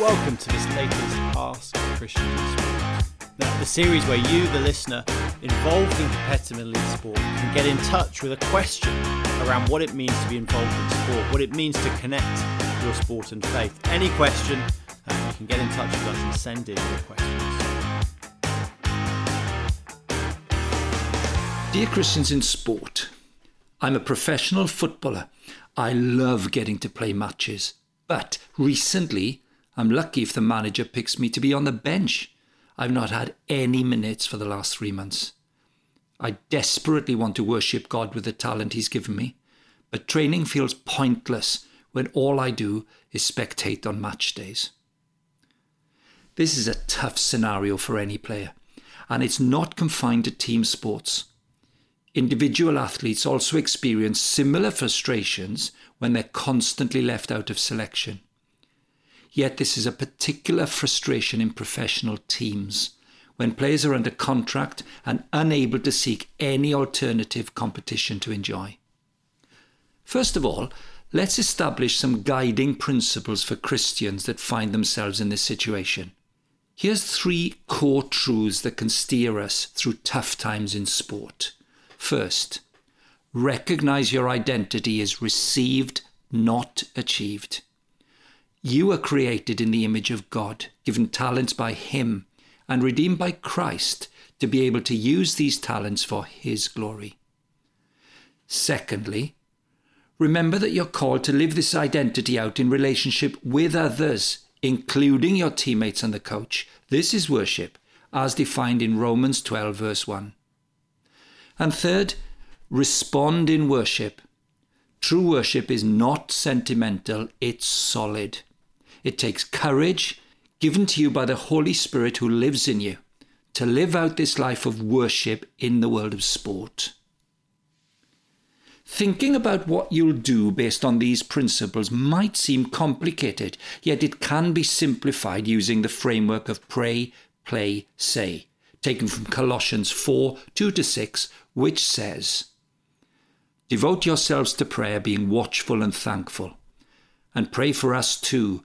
Welcome to this latest Ask Christians Now, the series where you, the listener, involved in competitive elite sport, can get in touch with a question around what it means to be involved in sport, what it means to connect your sport and faith. Any question, uh, you can get in touch with us and send in your questions. Dear Christians in sport, I'm a professional footballer. I love getting to play matches. But recently, I'm lucky if the manager picks me to be on the bench. I've not had any minutes for the last three months. I desperately want to worship God with the talent He's given me, but training feels pointless when all I do is spectate on match days. This is a tough scenario for any player, and it's not confined to team sports. Individual athletes also experience similar frustrations when they're constantly left out of selection. Yet this is a particular frustration in professional teams when players are under contract and unable to seek any alternative competition to enjoy. First of all, let's establish some guiding principles for Christians that find themselves in this situation. Here's three core truths that can steer us through tough times in sport. First, recognize your identity is received, not achieved. You are created in the image of God, given talents by Him, and redeemed by Christ to be able to use these talents for His glory. Secondly, remember that you're called to live this identity out in relationship with others, including your teammates and the coach. This is worship, as defined in Romans 12, verse 1. And third, respond in worship. True worship is not sentimental, it's solid. It takes courage given to you by the Holy Spirit who lives in you to live out this life of worship in the world of sport. Thinking about what you'll do based on these principles might seem complicated, yet it can be simplified using the framework of pray, play, say, taken from Colossians 4 2 to 6, which says, Devote yourselves to prayer, being watchful and thankful. And pray for us too,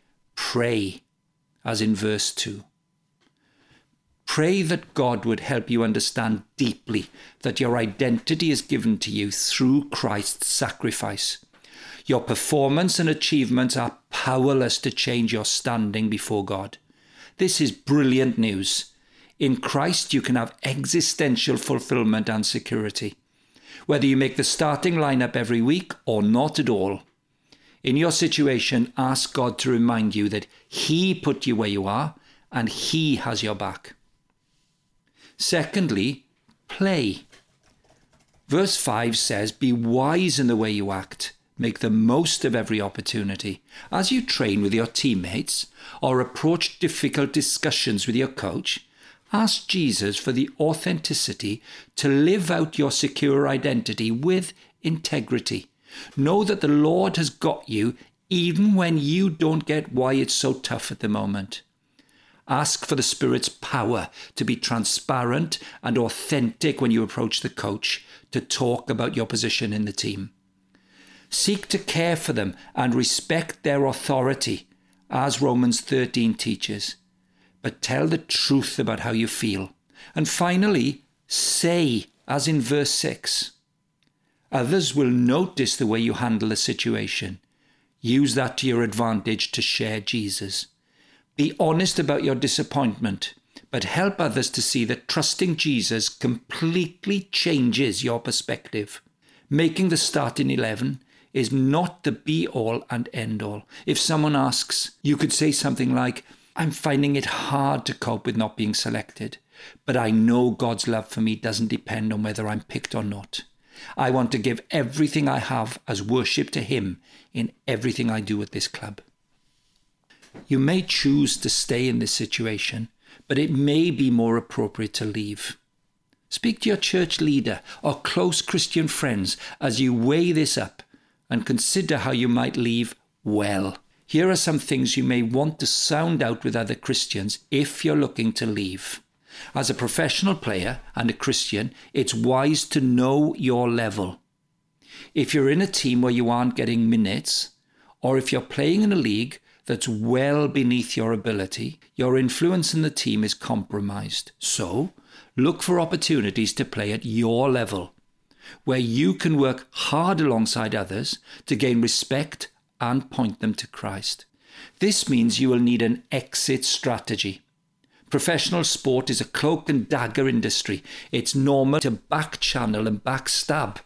pray, as in verse 2. Pray that God would help you understand deeply that your identity is given to you through Christ's sacrifice. Your performance and achievements are powerless to change your standing before God. This is brilliant news. In Christ, you can have existential fulfillment and security. Whether you make the starting lineup every week or not at all, in your situation, ask God to remind you that He put you where you are and He has your back. Secondly, play. Verse 5 says, Be wise in the way you act. Make the most of every opportunity. As you train with your teammates or approach difficult discussions with your coach, ask Jesus for the authenticity to live out your secure identity with integrity. Know that the Lord has got you even when you don't get why it's so tough at the moment. Ask for the Spirit's power to be transparent and authentic when you approach the coach to talk about your position in the team. Seek to care for them and respect their authority, as Romans 13 teaches. But tell the truth about how you feel. And finally, say, as in verse 6. Others will notice the way you handle a situation. Use that to your advantage to share Jesus. Be honest about your disappointment, but help others to see that trusting Jesus completely changes your perspective. Making the start in 11 is not the be all and end all. If someone asks, you could say something like, I'm finding it hard to cope with not being selected, but I know God's love for me doesn't depend on whether I'm picked or not. I want to give everything I have as worship to Him in everything I do at this club. You may choose to stay in this situation, but it may be more appropriate to leave. Speak to your church leader or close Christian friends as you weigh this up and consider how you might leave well. Here are some things you may want to sound out with other Christians if you're looking to leave. As a professional player and a Christian, it's wise to know your level. If you're in a team where you aren't getting minutes, or if you're playing in a league that's well beneath your ability, your influence in the team is compromised. So, look for opportunities to play at your level, where you can work hard alongside others to gain respect and point them to Christ. This means you will need an exit strategy. Professional sport is a cloak and dagger industry. It's normal to back channel and backstab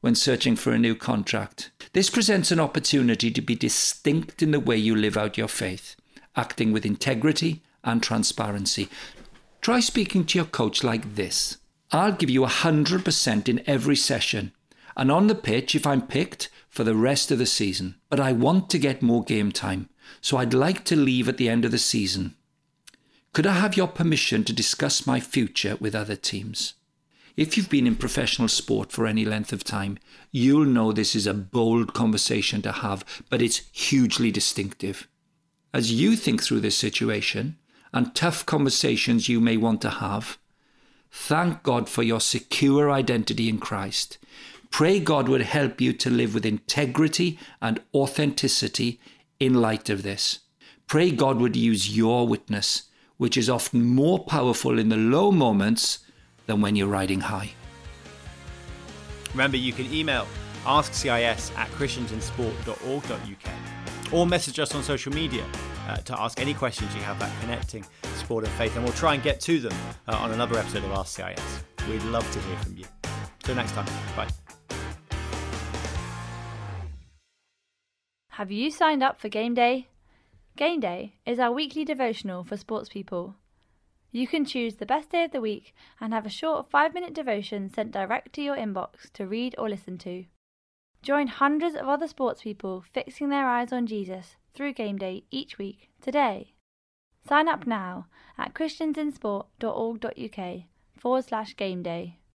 when searching for a new contract. This presents an opportunity to be distinct in the way you live out your faith, acting with integrity and transparency. Try speaking to your coach like this I'll give you 100% in every session, and on the pitch if I'm picked for the rest of the season. But I want to get more game time, so I'd like to leave at the end of the season. Could I have your permission to discuss my future with other teams? If you've been in professional sport for any length of time, you'll know this is a bold conversation to have, but it's hugely distinctive. As you think through this situation and tough conversations you may want to have, thank God for your secure identity in Christ. Pray God would help you to live with integrity and authenticity in light of this. Pray God would use your witness, which is often more powerful in the low moments than when you're riding high. Remember, you can email askcis at christiansinsport.org.uk or message us on social media uh, to ask any questions you have about connecting sport and faith, and we'll try and get to them uh, on another episode of Ask CIS. We'd love to hear from you. Till next time, bye. Have you signed up for Game Day? Game Day is our weekly devotional for sports people. You can choose the best day of the week and have a short five minute devotion sent direct to your inbox to read or listen to. Join hundreds of other sports people fixing their eyes on Jesus through game day each week today. Sign up now at christiansinsport.org.uk forward slash game day.